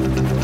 Thank you.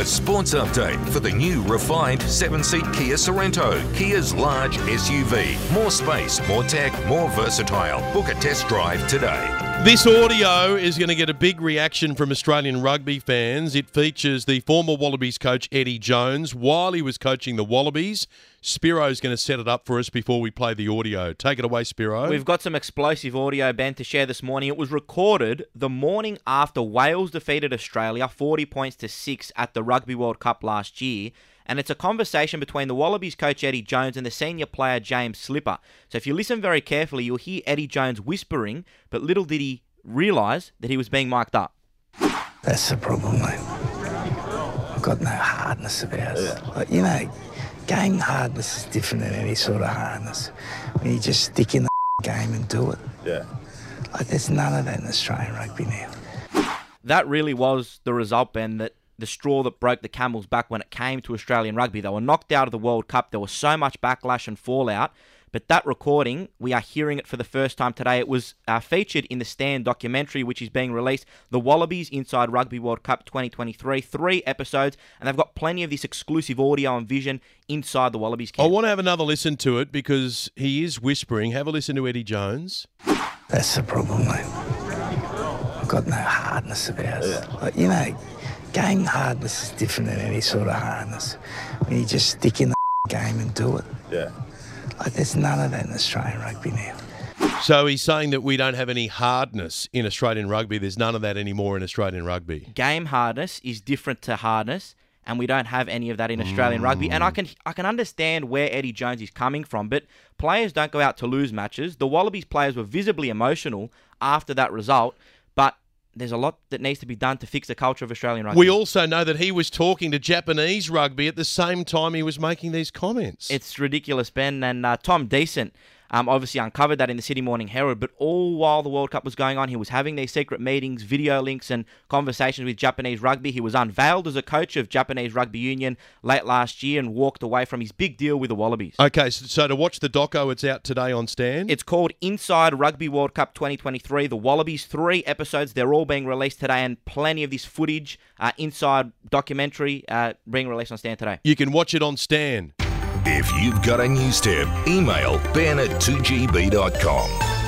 A sports update for the new refined seven seat Kia Sorento. Kia's large SUV. More space, more tech, more versatile. Book a test drive today. This audio is going to get a big reaction from Australian rugby fans. It features the former Wallabies coach Eddie Jones while he was coaching the Wallabies. Spiro's going to set it up for us before we play the audio. Take it away, Spiro. We've got some explosive audio, Ben, to share this morning. It was recorded the morning after Wales defeated Australia 40 points to 6 at the Rugby World Cup last year. And it's a conversation between the Wallabies coach Eddie Jones and the senior player James Slipper. So if you listen very carefully, you'll hear Eddie Jones whispering, but little did he realise that he was being mic'd up. That's the problem, mate. I've got no hardness about it. Like, you know, game hardness is different than any sort of hardness. When you just stick in the game and do it. Yeah. Like, there's none of that in Australian rugby now. That really was the result, Ben, that the straw that broke the camel's back when it came to Australian rugby. They were knocked out of the World Cup. There was so much backlash and fallout. But that recording, we are hearing it for the first time today. It was uh, featured in the Stan documentary, which is being released, The Wallabies Inside Rugby World Cup 2023. Three episodes, and they've got plenty of this exclusive audio and vision inside the Wallabies I want to have another listen to it because he is whispering. Have a listen to Eddie Jones. That's the problem, mate. I've got no hardness about it. Like, you know, game hardness is different than any sort of hardness. When you just stick in the game and do it. Yeah. Like, there's none of that in Australian rugby now. So he's saying that we don't have any hardness in Australian rugby. There's none of that anymore in Australian rugby. Game hardness is different to hardness. And we don't have any of that in Australian rugby, and I mm. can I can understand where Eddie Jones is coming from. But players don't go out to lose matches. The Wallabies players were visibly emotional after that result, but there's a lot that needs to be done to fix the culture of Australian rugby. We also know that he was talking to Japanese rugby at the same time he was making these comments. It's ridiculous, Ben. And uh, Tom Decent um, obviously uncovered that in the Sydney Morning Herald. But all while the World Cup was going on, he was having these secret meetings, video links, and conversations with Japanese rugby. He was unveiled as a coach of Japanese Rugby Union late last year and walked away from his big deal with the Wallabies. okay, so, so to watch the doco, it's out today on Stan. It's called Inside Rugby World Cup 2023. The Wallabies, three episodes. They're all being released today, and plenty of this footage, uh, inside documentary, uh, being released on Stan today. you can watch it on Stan. If you've got a news tip, email ben at 2gb.com.